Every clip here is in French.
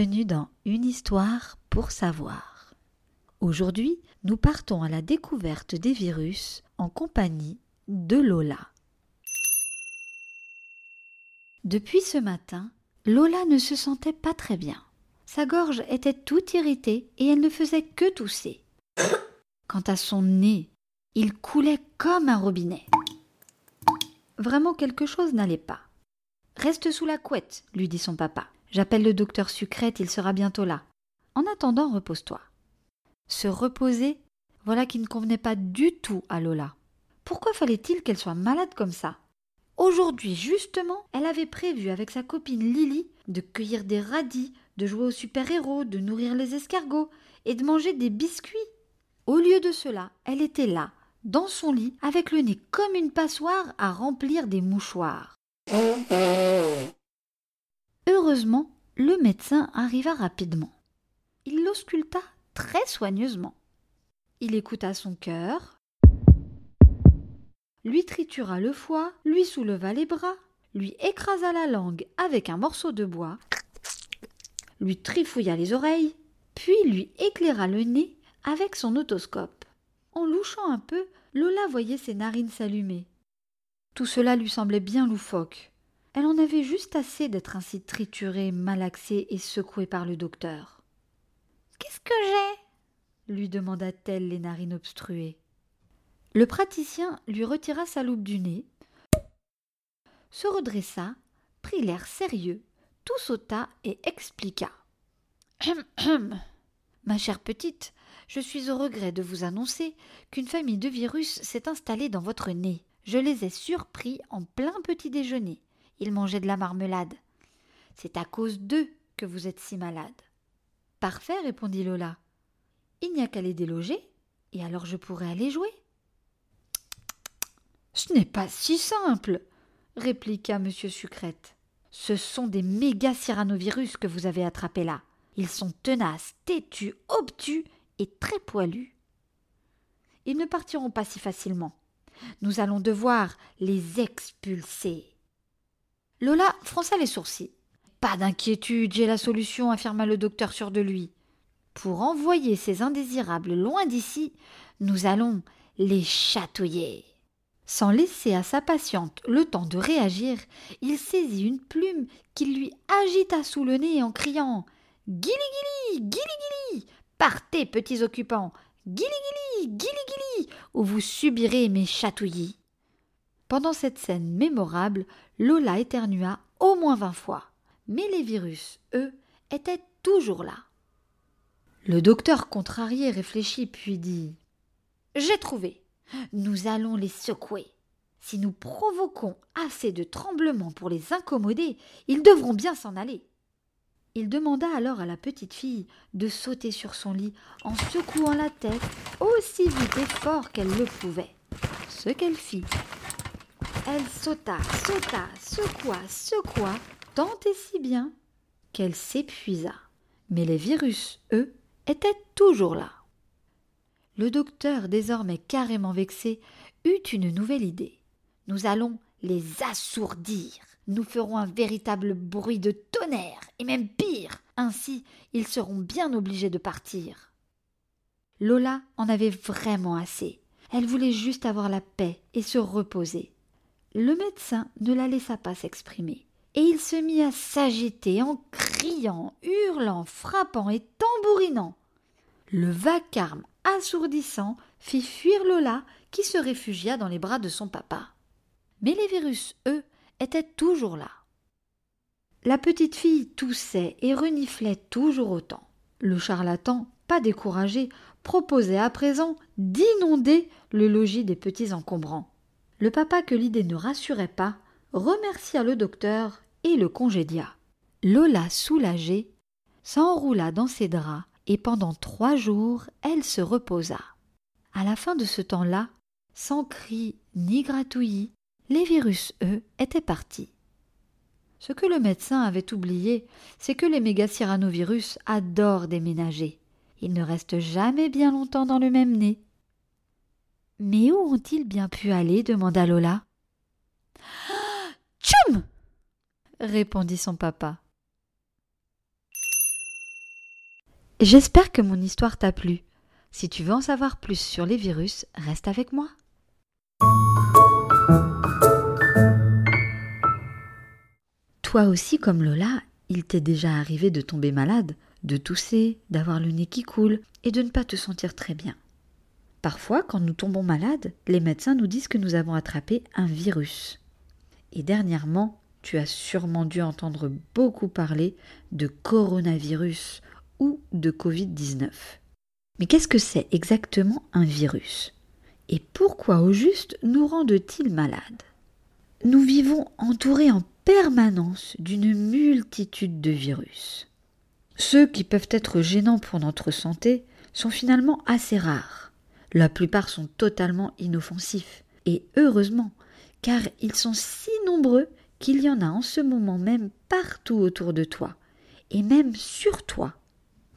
bienvenue dans Une histoire pour savoir. Aujourd'hui, nous partons à la découverte des virus en compagnie de Lola. Depuis ce matin, Lola ne se sentait pas très bien. Sa gorge était toute irritée et elle ne faisait que tousser. Quant à son nez, il coulait comme un robinet. Vraiment quelque chose n'allait pas. Reste sous la couette, lui dit son papa. J'appelle le docteur Sucrète, il sera bientôt là. En attendant, repose-toi. Se reposer, voilà qui ne convenait pas du tout à Lola. Pourquoi fallait-il qu'elle soit malade comme ça? Aujourd'hui, justement, elle avait prévu avec sa copine Lily de cueillir des radis, de jouer aux super-héros, de nourrir les escargots et de manger des biscuits. Au lieu de cela, elle était là, dans son lit, avec le nez comme une passoire à remplir des mouchoirs. Heureusement, le médecin arriva rapidement. Il l'ausculta très soigneusement. Il écouta son cœur, lui tritura le foie, lui souleva les bras, lui écrasa la langue avec un morceau de bois, lui trifouilla les oreilles, puis lui éclaira le nez avec son otoscope. En louchant un peu, Lola voyait ses narines s'allumer. Tout cela lui semblait bien loufoque. Elle en avait juste assez d'être ainsi triturée, malaxée et secouée par le docteur. Qu'est-ce que j'ai? lui demanda-t-elle les narines obstruées. Le praticien lui retira sa loupe du nez, se redressa, prit l'air sérieux, tout sauta et expliqua. Hum, hum. Ma chère petite, je suis au regret de vous annoncer qu'une famille de virus s'est installée dans votre nez. Je les ai surpris en plein petit déjeuner. Ils mangeaient de la marmelade. C'est à cause d'eux que vous êtes si malade. Parfait, répondit Lola. Il n'y a qu'à les déloger, et alors je pourrai aller jouer. Ce n'est pas si simple, répliqua M. Sucrète. Ce sont des méga cyranovirus que vous avez attrapés là. Ils sont tenaces, têtus, obtus et très poilus. Ils ne partiront pas si facilement. Nous allons devoir les expulser. Lola fronça les sourcils. Pas d'inquiétude, j'ai la solution, affirma le docteur sûr de lui. Pour envoyer ces indésirables loin d'ici, nous allons les chatouiller. Sans laisser à sa patiente le temps de réagir, il saisit une plume qu'il lui agita sous le nez en criant Guili guili, guili guili Partez, petits occupants Guili guili, guili guili ou vous subirez mes chatouillis. Pendant cette scène mémorable, Lola éternua au moins vingt fois. Mais les virus, eux, étaient toujours là. Le docteur contrarié réfléchit puis dit J'ai trouvé. Nous allons les secouer. Si nous provoquons assez de tremblements pour les incommoder, ils devront bien s'en aller. Il demanda alors à la petite fille de sauter sur son lit en secouant la tête aussi vite et fort qu'elle le pouvait. Ce qu'elle fit. Elle sauta, sauta, secoua, secoua, tant et si bien qu'elle s'épuisa. Mais les virus, eux, étaient toujours là. Le docteur, désormais carrément vexé, eut une nouvelle idée. Nous allons les assourdir. Nous ferons un véritable bruit de tonnerre, et même pire. Ainsi, ils seront bien obligés de partir. Lola en avait vraiment assez. Elle voulait juste avoir la paix et se reposer. Le médecin ne la laissa pas s'exprimer, et il se mit à s'agiter en criant, hurlant, frappant et tambourinant. Le vacarme assourdissant fit fuir Lola, qui se réfugia dans les bras de son papa. Mais les virus, eux, étaient toujours là. La petite fille toussait et reniflait toujours autant. Le charlatan, pas découragé, proposait à présent d'inonder le logis des petits encombrants. Le papa, que l'idée ne rassurait pas, remercia le docteur et le congédia. Lola, soulagée, s'enroula dans ses draps et pendant trois jours elle se reposa. À la fin de ce temps-là, sans cri ni gratouillis, les virus, eux, étaient partis. Ce que le médecin avait oublié, c'est que les mégacyranovirus adorent déménager. Ils ne restent jamais bien longtemps dans le même nez. Mais où ont-ils bien pu aller demanda Lola. Tchoum répondit son papa. J'espère que mon histoire t'a plu. Si tu veux en savoir plus sur les virus, reste avec moi. Toi aussi, comme Lola, il t'est déjà arrivé de tomber malade, de tousser, d'avoir le nez qui coule et de ne pas te sentir très bien. Parfois, quand nous tombons malades, les médecins nous disent que nous avons attrapé un virus. Et dernièrement, tu as sûrement dû entendre beaucoup parler de coronavirus ou de Covid-19. Mais qu'est-ce que c'est exactement un virus? Et pourquoi au juste nous rendent-ils malades? Nous vivons entourés en permanence d'une multitude de virus. Ceux qui peuvent être gênants pour notre santé sont finalement assez rares. La plupart sont totalement inoffensifs, et heureusement, car ils sont si nombreux qu'il y en a en ce moment même partout autour de toi, et même sur toi.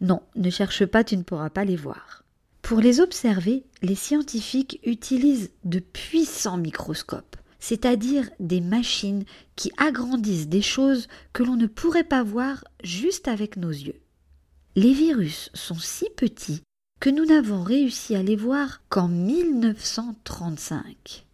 Non, ne cherche pas, tu ne pourras pas les voir. Pour les observer, les scientifiques utilisent de puissants microscopes, c'est-à-dire des machines qui agrandissent des choses que l'on ne pourrait pas voir juste avec nos yeux. Les virus sont si petits que nous n'avons réussi à les voir qu'en 1935.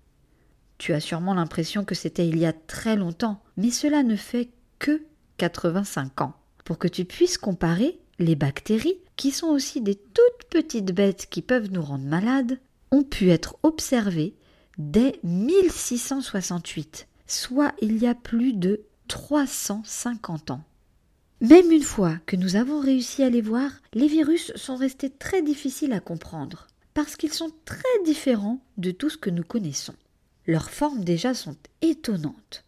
Tu as sûrement l'impression que c'était il y a très longtemps, mais cela ne fait que 85 ans. Pour que tu puisses comparer, les bactéries, qui sont aussi des toutes petites bêtes qui peuvent nous rendre malades, ont pu être observées dès 1668, soit il y a plus de 350 ans. Même une fois que nous avons réussi à les voir, les virus sont restés très difficiles à comprendre, parce qu'ils sont très différents de tout ce que nous connaissons. Leurs formes déjà sont étonnantes.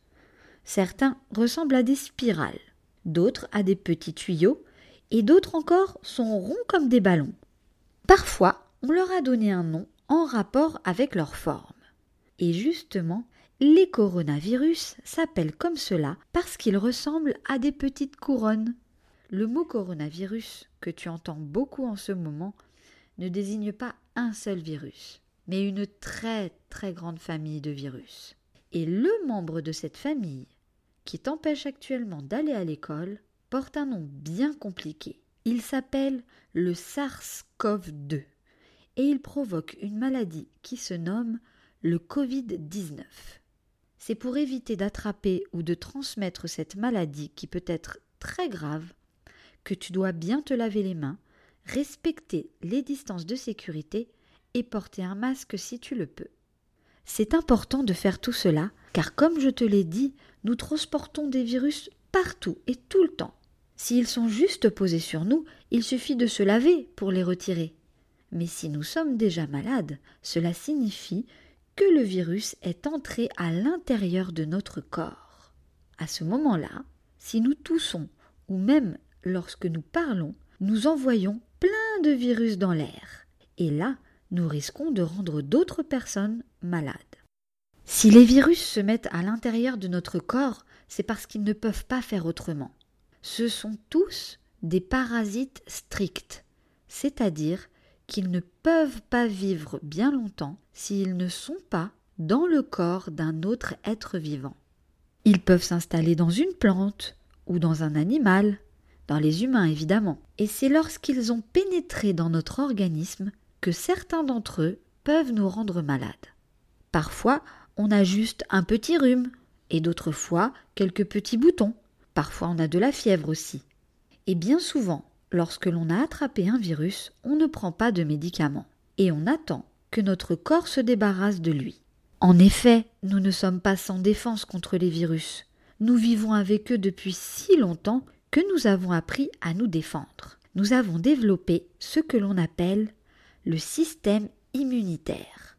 Certains ressemblent à des spirales, d'autres à des petits tuyaux, et d'autres encore sont ronds comme des ballons. Parfois, on leur a donné un nom en rapport avec leur forme. Et justement, les coronavirus s'appellent comme cela parce qu'ils ressemblent à des petites couronnes. Le mot coronavirus, que tu entends beaucoup en ce moment, ne désigne pas un seul virus, mais une très très grande famille de virus. Et le membre de cette famille qui t'empêche actuellement d'aller à l'école porte un nom bien compliqué. Il s'appelle le SARS-CoV-2 et il provoque une maladie qui se nomme le Covid-19. C'est pour éviter d'attraper ou de transmettre cette maladie qui peut être très grave que tu dois bien te laver les mains, respecter les distances de sécurité et porter un masque si tu le peux. C'est important de faire tout cela car comme je te l'ai dit, nous transportons des virus partout et tout le temps. S'ils sont juste posés sur nous, il suffit de se laver pour les retirer. Mais si nous sommes déjà malades, cela signifie que le virus est entré à l'intérieur de notre corps. À ce moment-là, si nous toussons ou même lorsque nous parlons, nous envoyons plein de virus dans l'air. Et là, nous risquons de rendre d'autres personnes malades. Si les virus se mettent à l'intérieur de notre corps, c'est parce qu'ils ne peuvent pas faire autrement ce sont tous des parasites stricts, c'est-à-dire qu'ils ne peuvent pas vivre bien longtemps s'ils ne sont pas dans le corps d'un autre être vivant. Ils peuvent s'installer dans une plante ou dans un animal, dans les humains évidemment, et c'est lorsqu'ils ont pénétré dans notre organisme que certains d'entre eux peuvent nous rendre malades. Parfois, on a juste un petit rhume, et d'autres fois quelques petits boutons. Parfois on a de la fièvre aussi. Et bien souvent, lorsque l'on a attrapé un virus, on ne prend pas de médicaments. Et on attend que notre corps se débarrasse de lui. En effet, nous ne sommes pas sans défense contre les virus. Nous vivons avec eux depuis si longtemps que nous avons appris à nous défendre. Nous avons développé ce que l'on appelle le système immunitaire.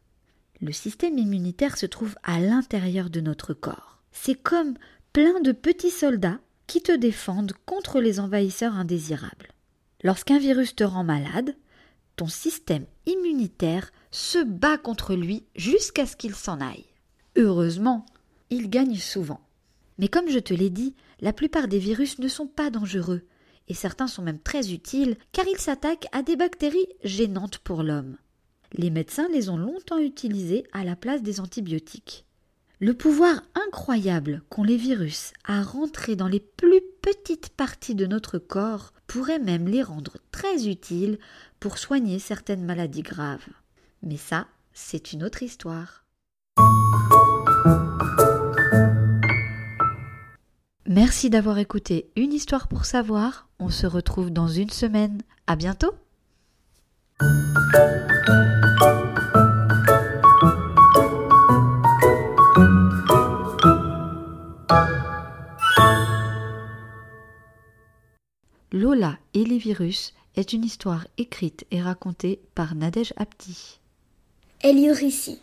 Le système immunitaire se trouve à l'intérieur de notre corps. C'est comme plein de petits soldats qui te défendent contre les envahisseurs indésirables. Lorsqu'un virus te rend malade, ton système immunitaire se bat contre lui jusqu'à ce qu'il s'en aille. Heureusement, il gagne souvent. Mais comme je te l'ai dit, la plupart des virus ne sont pas dangereux, et certains sont même très utiles car ils s'attaquent à des bactéries gênantes pour l'homme. Les médecins les ont longtemps utilisés à la place des antibiotiques. Le pouvoir incroyable qu'ont les virus à rentrer dans les plus petite partie de notre corps pourrait même les rendre très utiles pour soigner certaines maladies graves. Mais ça, c'est une autre histoire. Merci d'avoir écouté Une histoire pour savoir. On se retrouve dans une semaine. À bientôt! Lola et les virus est une histoire écrite et racontée par Nadège Apti. Eliorici.